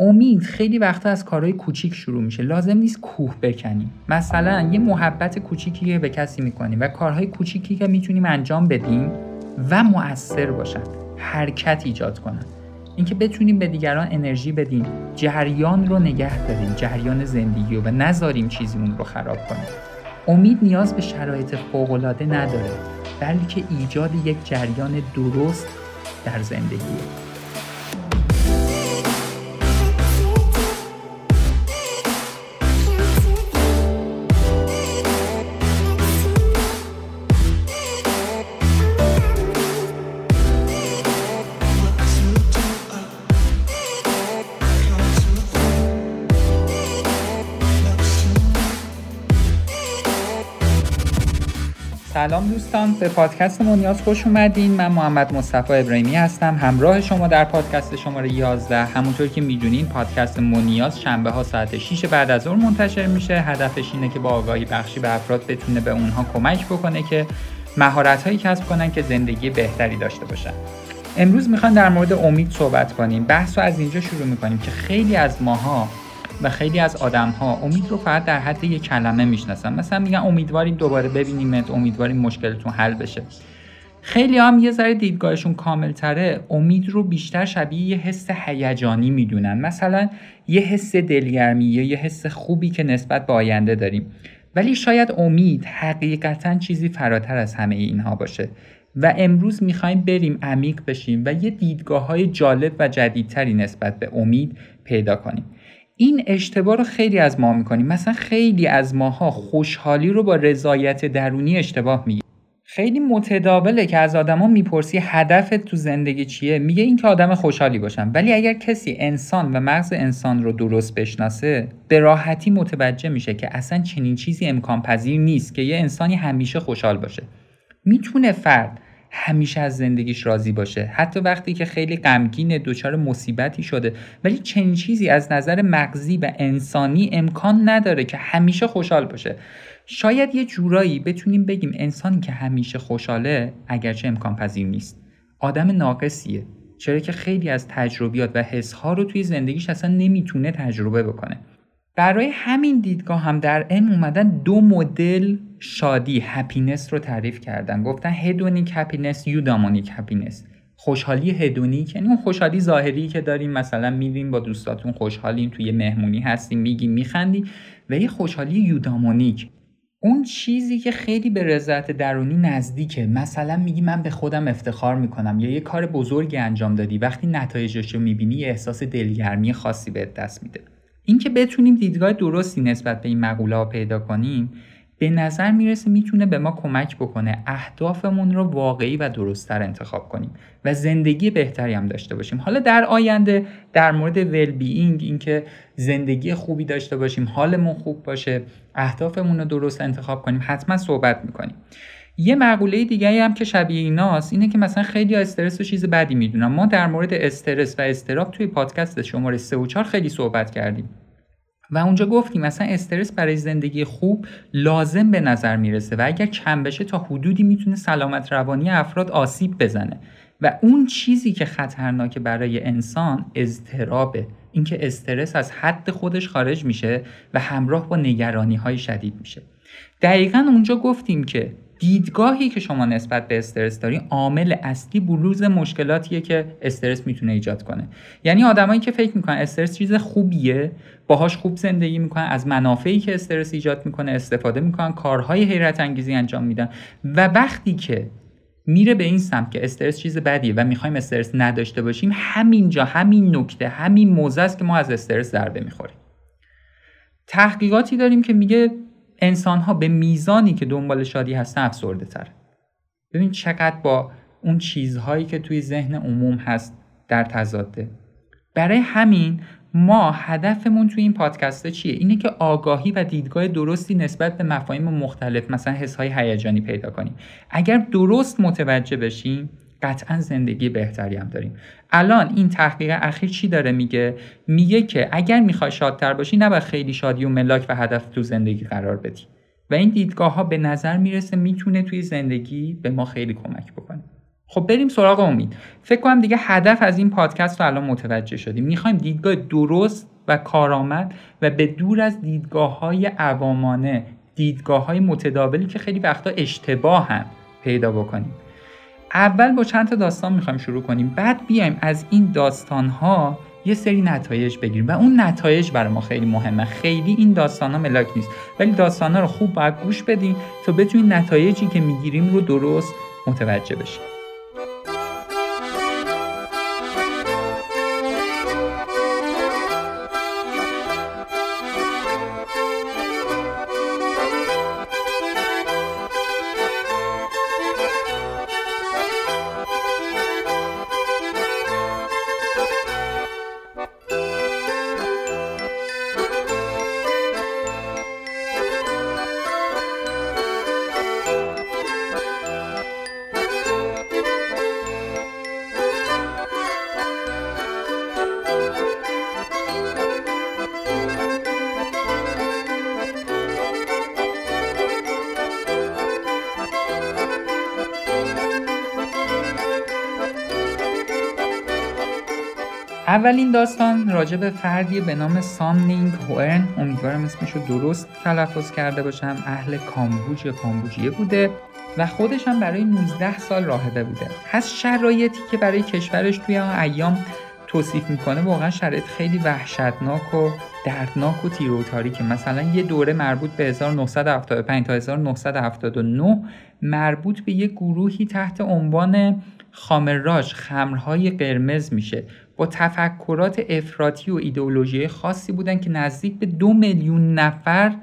امید خیلی وقتا از کارهای کوچیک شروع میشه. لازم نیست کوه بکنیم مثلا یه محبت کوچیکی که به کسی می‌کنیم و کارهای کوچیکی که می‌تونیم انجام بدیم و مؤثر باشن حرکت ایجاد کنن. اینکه بتونیم به دیگران انرژی بدیم جریان رو نگه داریم جریان زندگی رو و نذاریم چیزیمون رو خراب کنیم. امید نیاز به شرایط فوقالعاده نداره بلکه ایجاد یک جریان درست در زندگیه سلام دوستان به پادکست مونیاز خوش اومدین. من محمد مصطفی ابراهیمی هستم همراه شما در پادکست شماره 11 همونطور که می‌دونین پادکست مونیاز شنبه ها ساعت 6 بعد از ظهر منتشر میشه. هدفش اینه که با آگاهی بخشی به افراد بتونه به اونها کمک بکنه که مهارت هایی کسب کنن که زندگی بهتری داشته باشن. امروز می‌خوام در مورد امید صحبت کنیم. بحث رو از اینجا شروع می‌کنیم که خیلی از ماها و خیلی از آدم ها امید رو فقط در حد یک کلمه می‌شناسن. مثلا میگن امیدواریم دوباره ببینیمت امیدواریم مشکلتون حل بشه. خیلی هم یه ذره دیدگاهشون کامل تره امید رو بیشتر شبیه یه حس هیجانی می‌دونن. مثلا یه حس دلگرمی یا یه حس خوبی که نسبت به آینده داریم. ولی شاید امید حقیقتا چیزی فراتر از همه اینها باشه. و امروز می‌خوایم بریم عمیق بشیم و یه دیدگاه های جالب و جدیدتری نسبت به امید پیدا کنیم. این اشتباه رو خیلی از ما می‌کنیم. مثلا خیلی از ماها خوشحالی رو با رضایت درونی اشتباه میگیم خیلی متداوله که از آدما می‌پرسی هدفت تو زندگی چیه. میگه اینکه آدم خوشحالی باشم ولی اگر کسی انسان و مغز انسان رو درست بشناسه به راحتی متوجه میشه که اصلا چنین چیزی امکان پذیر نیست که یه انسانی همیشه خوشحال باشه. می‌تونه فرد همیشه از زندگیش راضی باشه. حتی وقتی که خیلی غمگین دچار مصیبتی شده. ولی چنین چیزی از نظر مغزی و انسانی امکان نداره که همیشه خوشحال باشه. شاید یه جورایی بتونیم بگیم انسانی که همیشه خوشحاله اگرچه امکان پذیر نیست. آدم ناقصیه. چرا که خیلی از تجربیات و حسها رو توی زندگیش اصلا نمی‌تونه تجربه بکنه. برای همین دیدگاه هم در علم اومدن دو مدل شادی happiness رو تعریف کردن. گفتن hedonic happiness eudaimonic happiness خوشحالی hedonic یعنی اون خوشحالی ظاهری که داریم. مثلا میریم با دوستاتون خوشحالیم توی مهمونی هستیم میگیم میخندی و یه خوشحالی یودامونیک اون چیزی که خیلی به رضایت درونی نزدیکه. مثلا میگی من به خودم افتخار می‌کنم یا یه کار بزرگی انجام دادی. وقتی نتایجش رو می‌بینی احساس دلگرمی خاصی بهت دست میده. اینکه بتونیم دیدگاه درستی نسبت به این مقوله ها پیدا کنیم به نظر می‌رسه می‌تونه به ما کمک بکنه اهدافمون رو واقعی و درستتر انتخاب کنیم و زندگی بهتری هم داشته باشیم. حالا در آینده در مورد ول بینگ اینکه زندگی خوبی داشته باشیم حالمون خوب باشه اهدافمون رو درست انتخاب کنیم حتما صحبت می‌کنیم. یه مقوله دیگه هم که شبیه ایناست اینه که مثلا خیلی استرس و چیز بدی می‌دونن. ما در مورد استرس و استراب توی پادکست شماره 3 و 4 خیلی صحبت کردیم. و اونجا گفتیم مثلا استرس برای زندگی خوب لازم به نظر می‌رسه و اگر کم بشه تا حدودی می‌تونه سلامت روانی افراد آسیب بزنه. و اون چیزی که خطرناکه برای انسان اضطرابه. اینکه استرس از حد خودش خارج میشه و همراه با نگرانی های شدید میشه. دقیقا اونجا گفتیم که دیدگاهی که شما نسبت به استرس داری عامل اصلی بروز مشکلاتیه که استرس می‌تونه ایجاد کنه. یعنی آدمایی که فکر می‌کنن استرس چیز خوبیه باهاش خوب زندگی می‌کنن از منافعی که استرس ایجاد می‌کنه استفاده می‌کنن کارهای حیرت انگیزی انجام میدن و وقتی که میره به این سمت که استرس چیز بدیه و می‌خوایم استرس نداشته باشیم همینجا همین نکته همین موزه است که ما از استرس ضربه می‌خوریم. تحقیقاتی داریم که میگه انسان ها به میزانی که دنبال شادی هستن افسرده تر ببین چقدر با اون چیزهایی که توی ذهن عموم هست در تضاده. برای همین ما هدفمون توی این پادکسته چیه؟ اینه که آگاهی و دیدگاه درستی نسبت به مفاهیم مختلف مثلا حسهای هیجانی پیدا کنیم. اگر درست متوجه بشیم قطعا زندگی بهتری هم داریم. الان این تحقیق اخیر چی داره میگه؟ میگه که اگر می‌خوای شادتر باشی نباید خیلی شادی و ملاک و هدف تو زندگی قرار بدی. و این دیدگاه ها به نظر می‌رسه می‌تونه توی زندگی به ما خیلی کمک بکنه. خب بریم سراغ امید. فکر کنم دیگه هدف از این پادکست رو الان متوجه شدیم. می‌خوایم دیدگاه درست و کارآمد و به دور از دیدگاه های عوامانه دیدگاه های متداولی که خیلی وقتا اشتباه هم پیدا بکنیم. اول با چند تا داستان می‌خوایم شروع کنیم. بعد بیایم از این داستان ها یه سری نتایج بگیریم. و اون نتایج برای ما خیلی مهمه. خیلی این داستان ها ملاک نیست. ولی داستان ها رو خوب باید گوش بدیم تا بتونیم نتایجی که می‌گیریم رو درست متوجه بشیم اولین داستان راجع به فردی به نام سامنینگ هوئرن امیدوارم اسمش رو درست تلفظ کرده باشم. اهل کامبوج یا کامبوجیه بوده و خودش هم برای 19 سال راهبه بوده. از شرایطی که برای کشورش توی آن ایام توصیف می‌کنه واقعا شرایط خیلی وحشتناک و دردناک و تیروتاری که مثلا یه دوره مربوط به 1975 تا 1979 مربوط به یه گروهی تحت عنوان خامراج خمرهای قرمز میشه. با تفکرات افراطی و ایدئولوژی خاصی بودن که نزدیک به دو میلیون نفر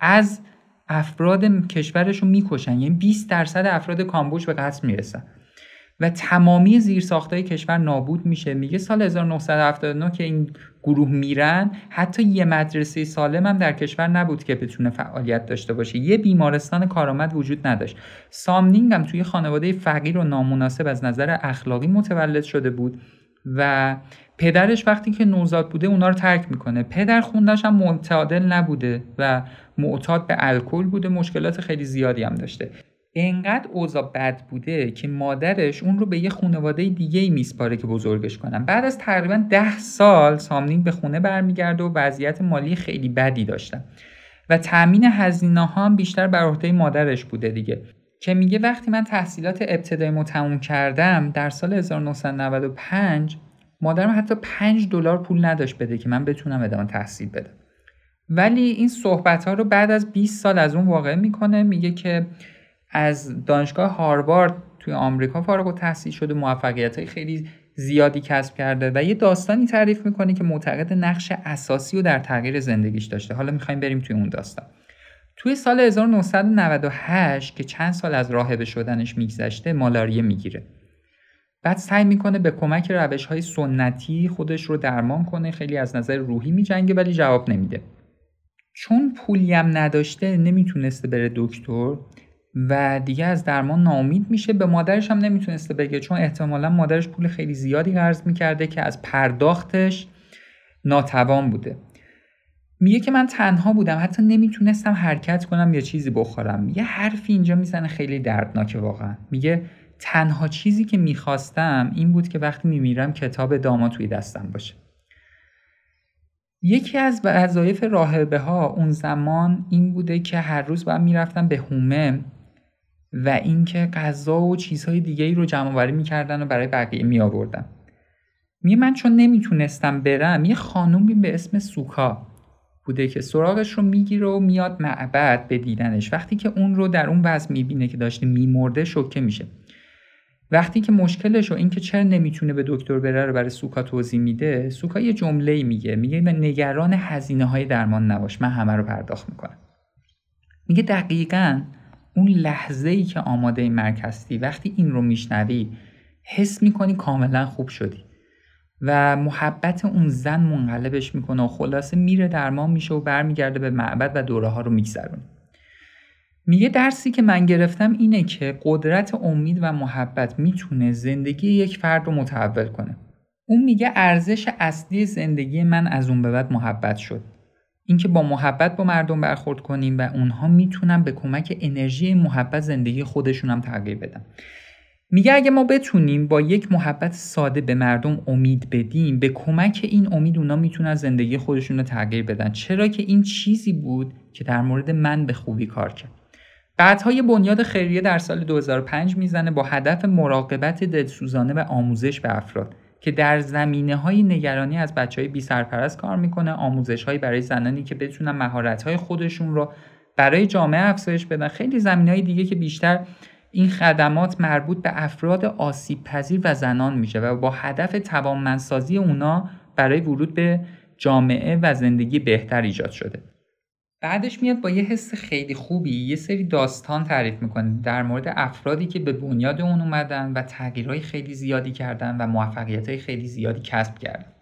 از افراد کشورشون می‌کشن. یعنی 20 درصد افراد کامبوج به قتل می‌رسن. و تمامی زیرساختهای کشور نابود میشه. میگه سال 1979 که این گروه میرن حتی یه مدرسه سالم هم در کشور نبود که بتونه فعالیت داشته باشه. یه بیمارستان کارآمد وجود نداشت. سامنینگ هم توی خانواده فقیر و نامناسب از نظر اخلاقی متولد شده بود. و پدرش وقتی که نوزاد بوده اونا رو ترک می‌کنه. پدر خوندش هم معتادل نبوده و معتاد به الکل بوده. مشکلات خیلی زیادی هم داشته. انقدر اوضاع بد بوده که مادرش اون رو به یه خانواده دیگه ای میسپاره که بزرگش کنن. بعد از تقریبا ده سال سامنینگ به خونه برمیگرده و وضعیت مالی خیلی بدی داشتن. و تأمین هزینه ها هم بیشتر بر عهده مادرش بوده دیگه. که میگه وقتی من تحصیلات ابتدایی تموم کردم در سال 1995 مادرم حتی 5 دلار پول نداشت بده که من بتونم ادامه تحصیل بدم. ولی این صحبت ها رو بعد از 20 سال از اون واقع می‌کنه میگه که از دانشگاه هاروارد توی آمریکا فارغ و تحصیل شده موفقیت های خیلی زیادی کسب کرده و یه داستانی تعریف می‌کنه که معتقد نقش اساسی رو در تغییر زندگیش داشته. حالا می‌خوایم بریم توی اون داستان. توی سال 1998 که چند سال از راهبه شدنش میگذشته مالاریه می‌گیره. بعد سعی می‌کنه به کمک روش های سنتی خودش رو درمان کنه خیلی از نظر روحی میجنگه ولی جواب نمیده. چون پولی هم نداشته نمی‌تونسته بره دکتر و دیگه از درمان ناامید میشه به مادرش هم نمی‌تونسته بگه چون احتمالا مادرش پول خیلی زیادی قرض می‌کرده که از پرداختش ناتوان بوده. میگه که من تنها بودم حتی نمی‌تونستم حرکت کنم یا چیزی بخورم. یه حرفی اینجا می‌زنه خیلی دردناکه واقعا. میگه تنها چیزی که می‌خواستم این بود که وقتی میمیرم کتاب داما توی دستم باشه. یکی از وظایف راهبه ها اون زمان این بوده که هر روز باید می‌رفتم به هومه و اینکه غذا و چیزهای دیگه ای رو جمع آوری می‌کردن و برای بقیه می آوردن. من چون نمی‌تونستم برم یه خانومی به اسم سوکا بوده که سراغش رو می‌گیره و میاد معبد به دیدنش. وقتی که اون رو در اون وضع می‌بینه که داشته میمرده شوکه میشه. وقتی که مشکلش رو اینکه چرا نمی‌تونه به دکتر بره رو برای سوکا توضیح میده سوکا یه جمله میگه. میگه نگران هزینه های درمان نباش من همه رو پرداخت می‌کنم. میگه دقیقا اون لحظه ای که آماده هستی وقتی این رو میشنوی حس می‌کنی کاملا خوب شدی. و محبت اون زن منقلبش می‌کنه و خلاصه میره درمان میشه و برمیگرده به معبد و دوره ها رو میگذرونه. میگه درسی که من گرفتم اینه که قدرت امید و محبت می‌تونه زندگی یک فرد رو متحول کنه. اون میگه ارزش اصلی زندگی من از اون به بعد محبت شد. اینکه با محبت با مردم برخورد کنیم و اونها می‌تونن به کمک انرژی محبت زندگی خودشون هم تغییر بدن. میگه اگه ما بتونیم با یک محبت ساده به مردم امید بدیم به کمک این امید اونا می‌تونن زندگی خودشون رو تغییر بدن. چرا که این چیزی بود که در مورد من به خوبی کار کرد. بعدها یه بنیاد خیریه در سال 2005 می‌زنه با هدف مراقبت دلسوزانه و آموزش به افراد که در زمینه های نگرانی از بچه های بی سرپرست کار می‌کنه آموزش های برای زنانی که بتونن مهارت های خودشون رو برای جامعه افزایش بدن. خیلی زمین های دیگه که بیشتر این خدمات مربوط به افراد آسیب پذیر و زنان میشه و با هدف توانمندسازی اونا برای ورود به جامعه و زندگی بهتر ایجاد شده. بعدش میاد با یه حس خیلی خوبی یه سری داستان تعریف می‌کنه در مورد افرادی که به بنیاد اون اومدن و تغییرهای خیلی زیادی کردن و موفقیت خیلی زیادی کسب کردن.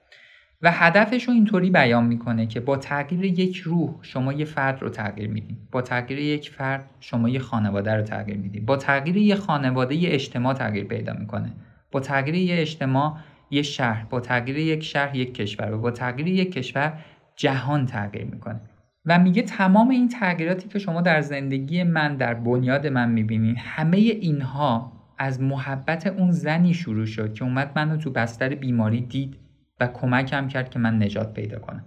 و هدفش رو اینطوری بیان می‌کنه که با تغییر یک روح شما یه فرد رو تغییر میدین. با تغییر یک فرد شما یه خانواده رو تغییر میدین. با تغییر یه خانواده یه اجتماع تغییر پیدا می‌کنه. با تغییر یه اجتماع یه شهر با تغییر یک شهر یک کشور و با تغییر یک کشور جهان تغییر می‌کنه. و میگه تمام این تغییراتی که شما در زندگی من در بنیاد من می‌بینین همه اینها از محبت اون زنی شروع شد که اومد منو تو بستر بیماری دید. و کمکم کرد که من نجات پیدا کنم.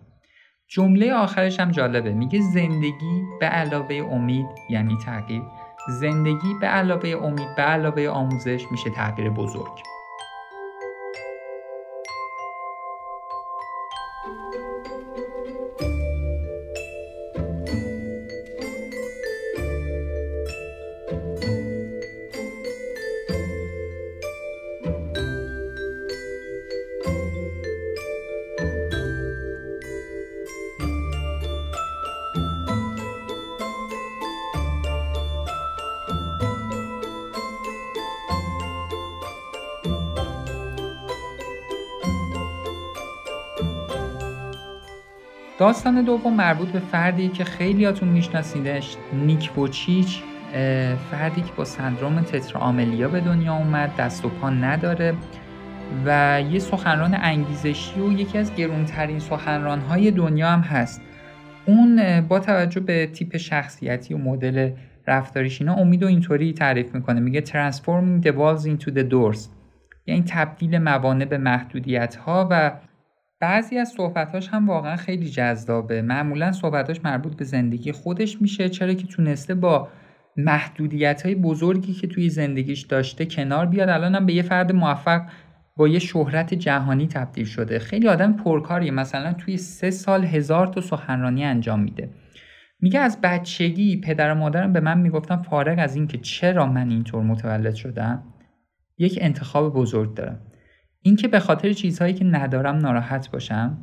جمله آخرش هم جالبه. میگه زندگی به علاوه امید یعنی تغییر زندگی به علاوه امید به علاوه آموزش میشه تغییر بزرگ. داستان دوم مربوط به فردی که خیلیاتون میشناسیدش نیک بوچیچ فردی که با سندروم تترآملیا به دنیا اومد دست و پا نداره و یه سخنران انگیزشی و یکی از گرونترین سخنرانهای دنیا هم هست. اون با توجه به تیپ شخصیتی و مدل رفتاریش اینا امید و اینطوری تعریف می‌کنه. میگه transforming the walls into the doors. یعنی تبدیل موانع به محدودیت ها و بعضی از صحبتاش هم واقعا خیلی جذابه. معمولا صحبتاش مربوط به زندگی خودش میشه چرا که تونسته با محدودیت های بزرگی که توی زندگیش داشته کنار بیاد. الان هم به یه فرد موفق با یه شهرت جهانی تبدیل شده. خیلی آدم پرکاریه. مثلا توی سه سال هزار تا سخنرانی انجام میده. میگه از بچگی پدر و مادرم به من می‌گفتن فارغ از اینکه چرا من اینطور متولد شدم یک انتخاب بزرگ دارم. اینکه به خاطر چیزهایی که ندارم ناراحت باشم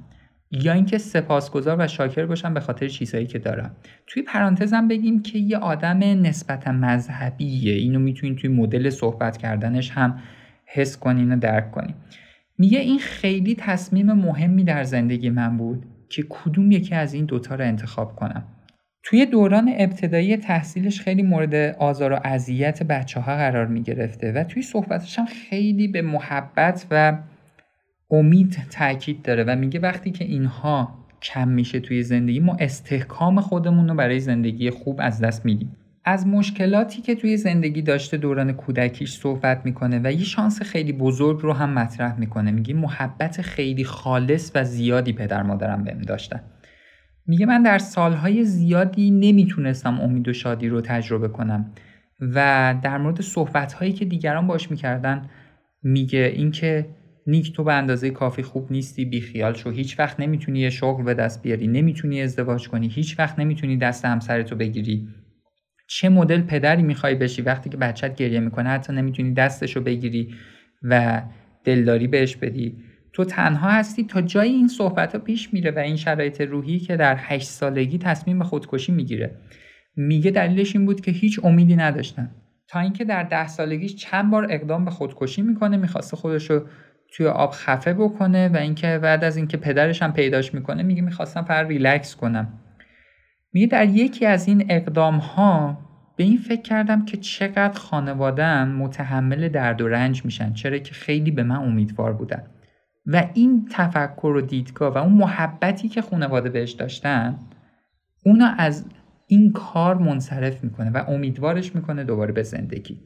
یا اینکه سپاسگزار و شاکر باشم به خاطر چیزهایی که دارم. توی پرانتزم بگیم که یه آدم نسبتا مذهبیه. اینو می‌تونین توی مدل صحبت کردنش هم حس کنین و درک کنین. میگه این خیلی تصمیم مهمی در زندگی من بود که کدوم یکی از این دوتا رو انتخاب کنم. توی دوران ابتدایی تحصیلش خیلی مورد آزار و اذیت بچه ها قرار می گرفته و توی صحبتش هم خیلی به محبت و امید تاکید داره و میگه وقتی که اینها کم میشه توی زندگی ما استحکام خودمون رو برای زندگی خوب از دست میدیم. از مشکلاتی که توی زندگی داشته دوران کودکیش صحبت می‌کنه و یه شانس خیلی بزرگ رو هم مطرح می‌کنه. میگه محبت خیلی خالص و زیادی پدر مادرم بهم داشتن. میگه من در سالهای زیادی نمی‌تونستم امید و شادی رو تجربه کنم و در مورد صحبتهایی که دیگران باش می‌کردن میگه اینکه نیک تو به اندازه کافی خوب نیستی بیخیال شو. هیچ وقت نمی‌تونی یه شغل به دست بیاری نمی‌تونی ازدواج کنی هیچ وقت نمی‌تونی دست همسرتو بگیری. چه مدل پدری می‌خوای بشی وقتی که بچت گریه می‌کنه؟ حتی نمی‌تونی دستشو بگیری و دلداری بهش بدی. تو تنها هستی تا جای این صحبت ها پیش میره و این شرایط روحی که در هشت سالگی تصمیم به خودکشی می‌گیره. میگه دلیلش این بود که هیچ امیدی نداشتن. تا اینکه در ده سالگیش چند بار اقدام به خودکشی می‌کنه می‌خواسته خودش رو توی آب خفه بکنه و اینکه بعد از اینکه پدرش هم پیداش می‌کنه میگه می‌خواستم فقط ریلکس کنم. میگه در یکی از این اقدام ها به این فکر کردم که چقدر خانوادم متحمل درد و رنج میشن چرا که خیلی به من امیدوار بودن. و این تفکر و دیدگاه و اون محبتی که خانواده بهش داشتن اونو از این کار منصرف می‌کنه و امیدوارش می‌کنه دوباره به زندگی.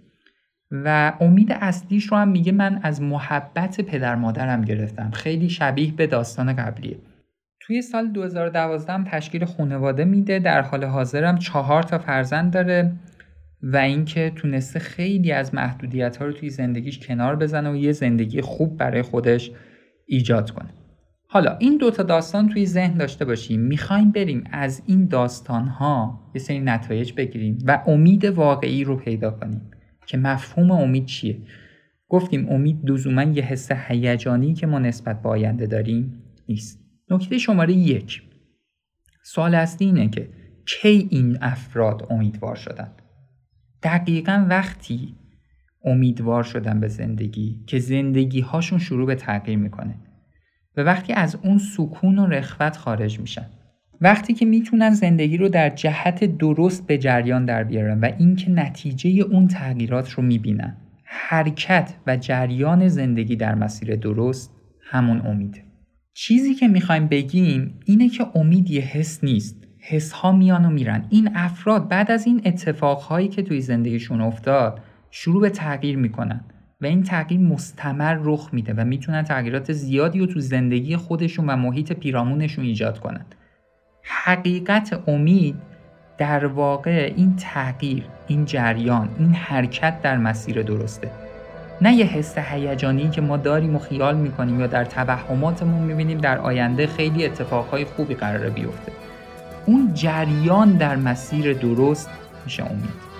و امید اصلیش رو هم میگه من از محبت پدر مادرم گرفتم. خیلی شبیه به داستان قبلیه. توی سال 2012 هم تشکیل خانواده میده. در حال حاضرم چهار تا فرزند داره و اینکه تونسته خیلی از محدودیت ها رو توی زندگیش کنار بزنه و یه زندگی خوب برای خودش ایجاد کنه حالا این دوتا داستان توی ذهن داشته باشیم. می‌خوایم بریم از این داستان ها یه سری نتایج بگیریم و امید واقعی رو پیدا کنیم که مفهوم امید چیه. گفتیم امید لزوما یه حس هیجانی که ما نسبت به آینده داریم نیست. نکته شماره یک. سوال اصلی اینه که کی این افراد امیدوار شدن؟ دقیقا وقتی امیدوار شدن به زندگی که زندگی هاشون شروع به تغییر می‌کنه. و وقتی از اون سکون و رخوت خارج میشن وقتی که می‌تونن زندگی رو در جهت درست به جریان در بیارن و اینکه نتیجه اون تغییرات رو می‌بینن حرکت و جریان زندگی در مسیر درست همون امیده چیزی که می‌خوایم بگیم اینه که امید یه حس نیست. حس ها میان و میرن. این افراد بعد از این اتفاقهایی که توی زندگیشون افتاد شروع به تغییر می‌کنن و این تغییر مستمر رخ میده و می‌تونن تغییرات زیادی رو تو زندگی خودشون و محیط پیرامونشون ایجاد کنن. حقیقت امید در واقع این تغییر این جریان این حرکت در مسیر درسته. نه یه حس هیجانی که ما داریم و خیال می‌کنیم یا در توهماتمون می‌بینیم در آینده خیلی اتفاقهای خوبی قراره بیفته. اون جریان در مسیر درست میشه امید.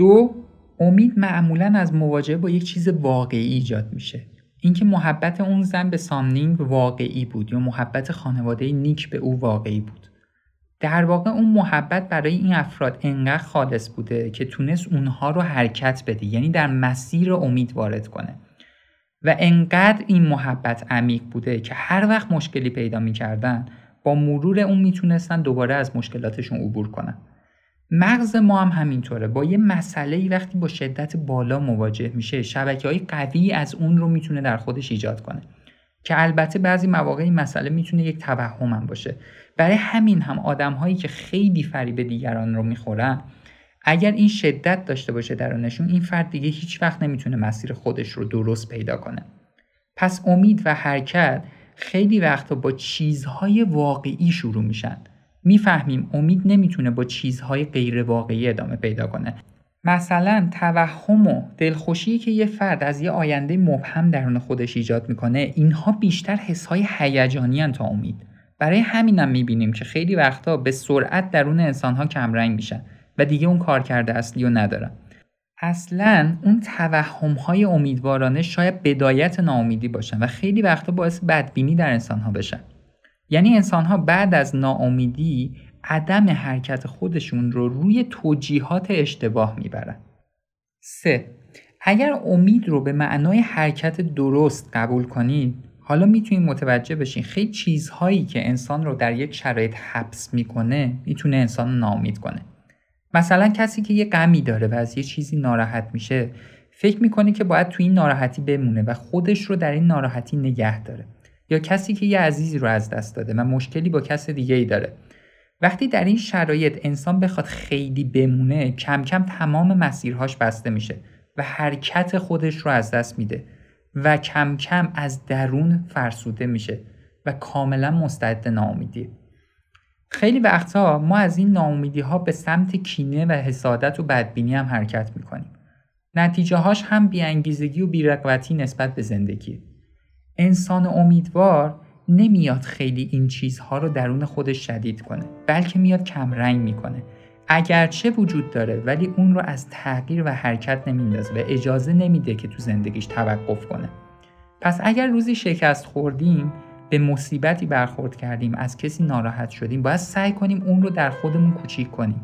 دو امید معمولا از مواجهه با یک چیز واقعی ایجاد میشه. اینکه محبت اون زن به سامنینگ واقعی بود یا محبت خانواده نیک به او واقعی بود. در واقع اون محبت برای این افراد انقدر خالص بوده که تونست اونها رو حرکت بده یعنی در مسیر امید وارد کنه. و انقدر این محبت عمیق بوده که هر وقت مشکلی پیدا می‌کردن با مرور اون می‌تونستن دوباره از مشکلاتشون عبور کنن. مغز ما هم همینطوره. با یه مسئله ای وقتی با شدت بالا مواجه میشه شبکه های قوی از اون رو می‌تونه در خودش ایجاد کنه. که البته بعضی مواقع این مسئله می‌تونه یک توهم هم باشه. برای همین هم آدم هایی که خیلی فریب دیگران رو می‌خورن اگر این شدت داشته باشه درونشون این فرد دیگه هیچ وقت نمی‌تونه مسیر خودش رو درست پیدا کنه. پس امید و حرکت خیلی وقتا با چیزهای واقعی شروع میشن. می‌فهمیم امید نمی‌تونه با چیزهای غیر واقعی ادامه پیدا کنه. مثلا توهم و دلخوشی که یه فرد از یه آینده مبهم درون خودش ایجاد می‌کنه اینها بیشتر حسهای هیجانی تا امید. برای همینم می‌بینیم که خیلی وقتا به سرعت درون انسانها کمرنگ میشن و دیگه اون کار کرده اصلی رو ندارن اصلا اون توهم های امیدوارانه شاید بدایت ناامیدی باشن و خیلی وقتا باعث بدبینی در انسانها بشن. یعنی انسان ها بعد از ناامیدی عدم حرکت خودشون رو روی توجیهات اشتباه می‌برن. 3. اگر امید رو به معنای حرکت درست قبول کنید حالا می‌تونید متوجه بشین خیلی چیزهایی که انسان رو در یک شرایط حبس می‌کنه می‌تونه انسان رو ناامید کنه مثلا کسی که یه غمی داره و از یه چیزی ناراحت میشه فکر می‌کنه که باید تو این ناراحتی بمونه و خودش رو در این ناراحتی نگه داره یا کسی که یه عزیزی رو از دست داده و مشکلی با کس دیگه ای داره وقتی در این شرایط انسان بخواد خیلی بمونه کم کم تمام مسیرهاش بسته میشه و حرکت خودش رو از دست میده و کم کم از درون فرسوده میشه و کاملا مستعد ناامیدی خیلی وقتها ما از این ناامیدی ها به سمت کینه و حسادت و بدبینی هم حرکت می‌کنیم. نتیجه هاش هم بیانگیزگی و بیرقبتی نسبت به زندگی. انسان امیدوار نمیاد خیلی این چیزها رو درون خودش شدید کنه بلکه میاد کمرنگ می‌کنه. اگرچه وجود داره ولی اون رو از تغییر و حرکت نمیندازه و اجازه نمیده که تو زندگیش توقف کنه. پس اگر روزی شکست خوردیم به مصیبتی برخورد کردیم از کسی ناراحت شدیم باید سعی کنیم اون رو در خودمون کوچیک کنیم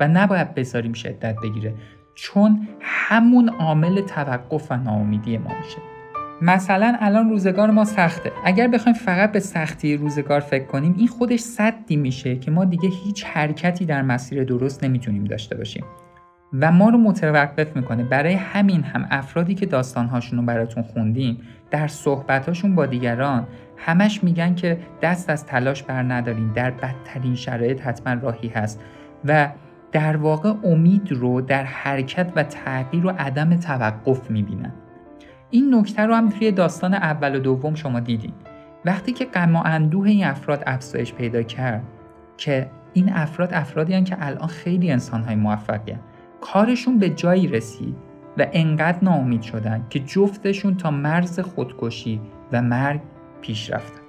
و نباید بذاریم شدت بگیره چون همون عامل توقف و ناامیدی ما میشه. مثلا الان روزگار ما سخته. اگر بخوایم فقط به سختی روزگار فکر کنیم این خودش صدی میشه که ما دیگه هیچ حرکتی در مسیر درست نمی‌تونیم داشته باشیم. و ما رو متوقف می‌کنه. برای همین هم افرادی که داستانهاشون رو براتون خوندیم در صحبتاشون با دیگران همش میگن که دست از تلاش بر ندارین. در بدترین شرایط حتما راهی هست. و در واقع امید رو در حرکت و تغییر و عدم توقف می‌بینن. این نکته رو هم توی داستان اول و دوم شما دیدین. وقتی که غم و اندوه این افراد افزایش پیدا کرد که این افراد افرادی هن که الان خیلی انسانهای موفقی کارشون به جایی رسید و انقدر ناامید شدن که جفتشون تا مرز خودکشی و مرگ پیش رفتن.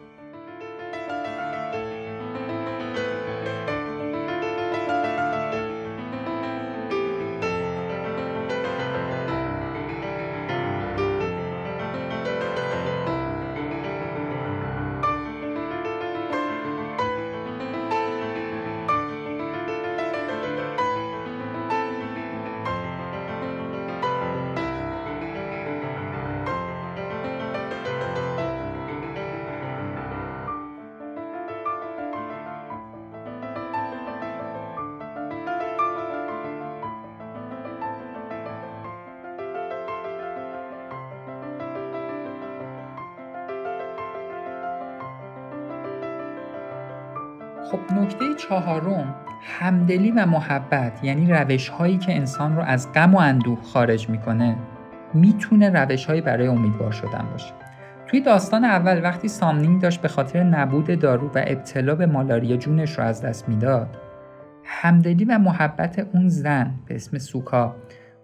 خب نکته چهارم همدلی و محبت یعنی روش هایی که انسان رو از غم و اندوه خارج می‌کنه می‌تونه روش هایی برای امیدوار شدن باشه. توی داستان اول وقتی سامنینگ داشت به خاطر نبود دارو و ابتلا به مالاریا جونش رو از دست می‌داد همدلی و محبت اون زن به اسم سوکا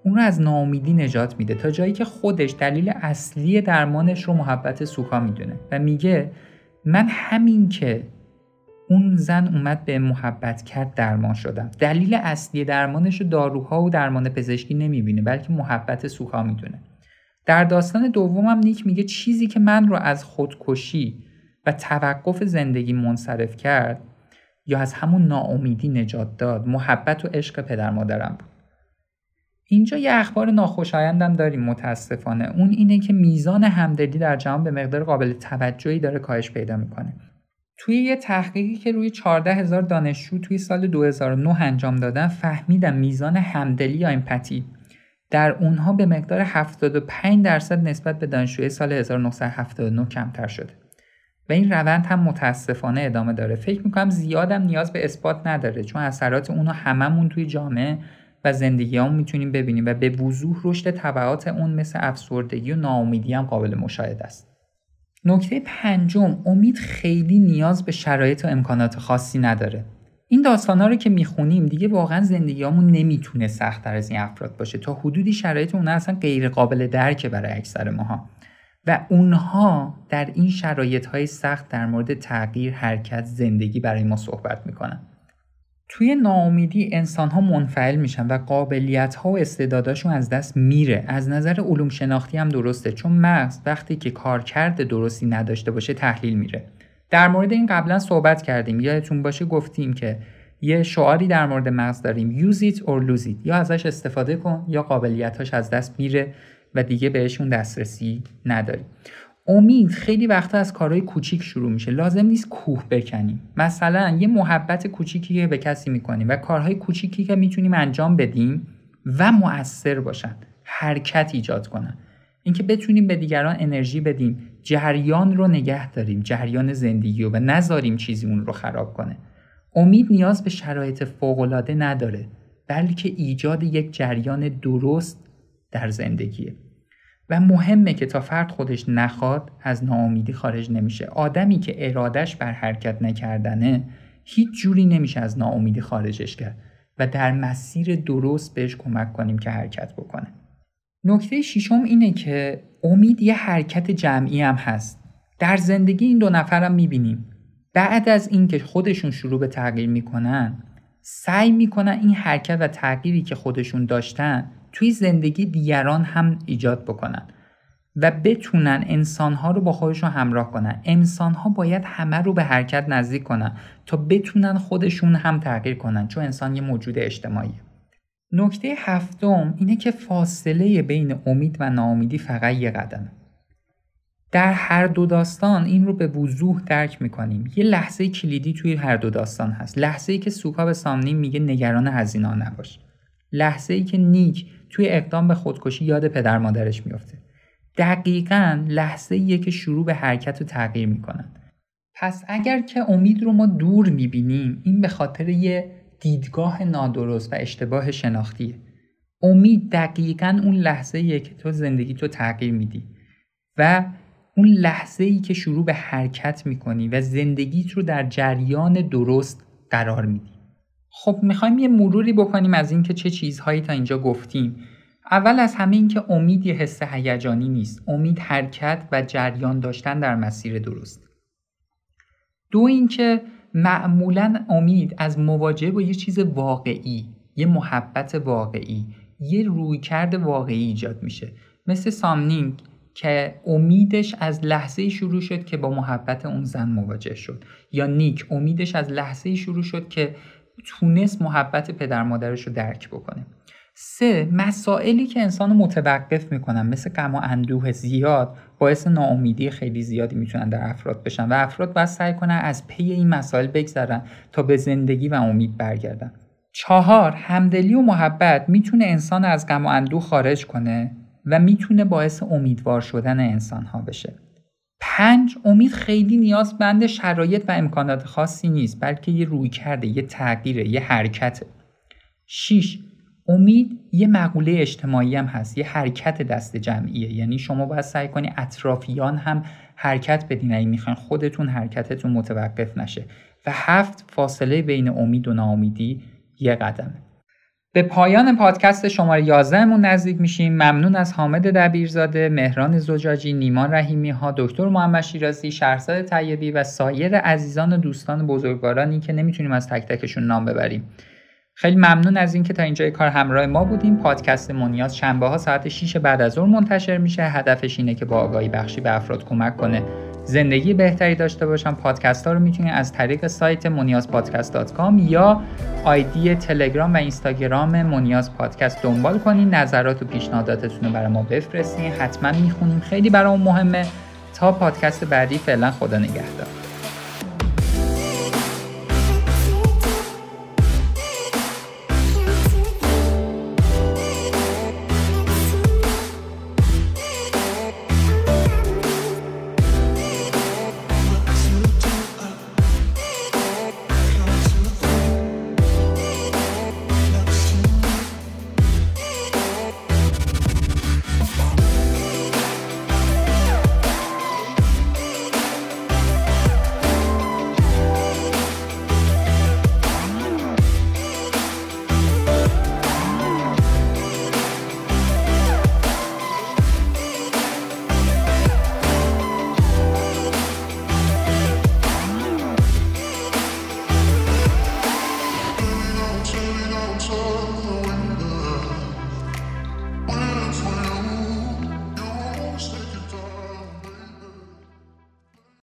اون رو از ناامیدی نجات میده تا جایی که خودش دلیل اصلی درمانش رو محبت سوکا می‌دونه و میگه من همین که اون زن اومد به محبت کرد درمان شدم دلیل اصلی درمانش رو داروها و درمان پزشکی نمی‌بینه بلکه محبت سوکا می‌دونه. در داستان دومم نیک میگه چیزی که من رو از خودکشی و توقف زندگی منصرف کرد یا از همون ناامیدی نجات داد محبت و عشق پدر مادرم بود. اینجا یه اخبار ناخوشایندم داریم متاسفانه. اون اینه که میزان همدلی در جهان به مقدار قابل توجهی داره کاهش پیدا می‌کنه. توی یه تحقیقی که روی 14 هزار دانشجو توی سال 2009 انجام دادن فهمیدم میزان همدلی یا امپاتی در اونها به مقدار 75 درصد نسبت به دانشجوی سال 1979 کمتر شده. و این روند هم متاسفانه ادامه داره. فکر می‌کنم زیادم نیاز به اثبات نداره چون اثرات اونو هممون توی جامعه و زندگی هم می‌تونیم ببینیم و به وضوح رشد طبعات اون مثل افسردگی و ناامیدی هم قابل مشاهده است. نکته پنجم امید خیلی نیاز به شرایط و امکانات خاصی نداره. این داستان ها رو که می‌خونیم دیگه واقعا زندگیامون نمی‌تونه سختتر از این افراد باشه. تا حدودی شرایط اونها اصلا غیر قابل درکه برای اکثر ماها. و اونها در این شرایط های سخت در مورد تغییر حرکت زندگی برای ما صحبت می‌کنن. توی ناامیدی انسان ها منفعل میشن و قابلیت ها و استعداداشون از دست میره. از نظر علوم شناختی هم درسته چون مغز وقتی که کارکرد درستی نداشته باشه تحلیل میره. در مورد این قبلا صحبت کردیم. یادتون باشه گفتیم که یه شعاری در مورد مغز داریم. Use it or lose it. یا ازش استفاده کن یا قابلیتاش از دست میره و دیگه بهشون دسترسی نداری. امید خیلی وقتا از کارهای کوچیک شروع میشه. لازم نیست کوه بکنیم. مثلا یه محبت کوچیکی که به کسی می‌کنیم و کارهای کوچیکی که می‌تونیم انجام بدیم و مؤثر باشن حرکت ایجاد کنن. اینکه بتونیم به دیگران انرژی بدیم جریان رو نگه داریم جریان زندگی رو و نذاریم چیزی اون رو خراب کنه. امید نیاز به شرایط فوقالعاده نداره بلکه ایجاد یک جریان درست در زندگیه. و مهمه که تا فرد خودش نخواد از ناامیدی خارج نمیشه. آدمی که ارادش بر حرکت نکردنه هیچ جوری نمیشه از ناامیدی خارجش کرد و در مسیر درست بهش کمک کنیم که حرکت بکنه. نکته ششم اینه که امید یه حرکت جمعی هم هست. در زندگی این دو نفرم می‌بینیم. بعد از اینکه خودشون شروع به تغییر می‌کنن سعی می‌کنن این حرکت و تغییری که خودشون داشتن توی زندگی دیگران هم ایجاد بکنن و بتونن انسانها رو با خودشون همراه کنن. انسانها باید همه رو به حرکت نزدیک کنن تا بتونن خودشون هم تغییر کنن چون انسان یه موجود اجتماعی. نکته هفتم اینه که فاصله بین امید و ناامیدی فقط یه قدمه. در هر دو داستان این رو به وضوح درک می‌کنیم. یه لحظه کلیدی توی هر دو داستان هست. لحظه ای که سوکا به سامنین میگه نگران هزینه نباش. لحظه ای که نیک توی اقدام به خودکشی یاد پدر مادرش میفته دقیقا لحظه ایه که شروع به حرکت و تغییر می‌کنن. پس اگر که امید رو ما دور می‌بینیم این به خاطر یه دیدگاه نادرست و اشتباه شناختیه. امید دقیقا اون لحظه ایه که تو زندگی تو تغییر میدی و اون لحظه ای که شروع به حرکت می‌کنی و زندگیت رو در جریان درست قرار میدی. خب می‌خوایم یه مروری بکنیم از اینکه چه چیزهایی تا اینجا گفتیم. اول از همه اینکه امید یه حس هیجانی نیست. امید حرکت و جریان داشتن در مسیر درست. دو اینکه معمولا امید از مواجهه با یه چیز واقعی یه محبت واقعی یه رویکرد واقعی ایجاد میشه. مثل سامنینگ که امیدش از لحظه شروع شد که با محبت اون زن مواجه شد. یا نیک امیدش از لحظه شروع شد که تونست محبت پدر مادرش رو درک بکنه. سه مسائلی که انسان متوقف می‌کنن مثل غم و اندوه زیاد باعث ناامیدی خیلی زیادی می‌تونن در افراد بشن و افراد باید سعی کنن از پی این مسائل بگذرن تا به زندگی و امید برگردن. چهار همدلی و محبت می‌تونه انسان از غم و اندوه خارج کنه و می‌تونه باعث امیدوار شدن انسان ها بشه. پنج امید خیلی نیاز بند شرایط و امکانات خاصی نیست بلکه یه روی کرده یه تغییره یه حرکته. 6 امید یه مقوله اجتماعی هم هست یه حرکت دست جمعیه. یعنی شما باید سعی کنی اطرافیان هم حرکت بدین. اگه می‌خواین خودتون حرکتتون متوقف نشه. و هفت فاصله بین امید و ناامیدی یه قدمه. به پایان پادکست شماره 11 مون نزدیک میشیم. ممنون از حامد دبیرزاده، مهران زجاجی، نیمان رحیمی ها، دکتر محمد شیرازی، شهرزاد طیبی و سایر عزیزان و دوستان بزرگوارانی که نمی‌تونیم از تک تکشون نام ببریم. خیلی ممنون از اینکه تا اینجای کار همراه ما بودیم. پادکست مونیاز شنبه ها ساعت 6 بعد از ظهر منتشر میشه. هدفش اینه که با آگاهی بخشی به افراد کمک کنه. زندگی بهتری داشته باشم. پادکست ها رو می‌تونید از طریق سایت مونیازپادکست.com یا آیدی تلگرام و اینستاگرام مونیاز پادکست دنبال کنین نظرات و پیشنهاداتتون رو برای ما بفرستین. حتما می‌خونیم. خیلی برامون مهمه. تا پادکست بعدی فعلا خدا نگهدار.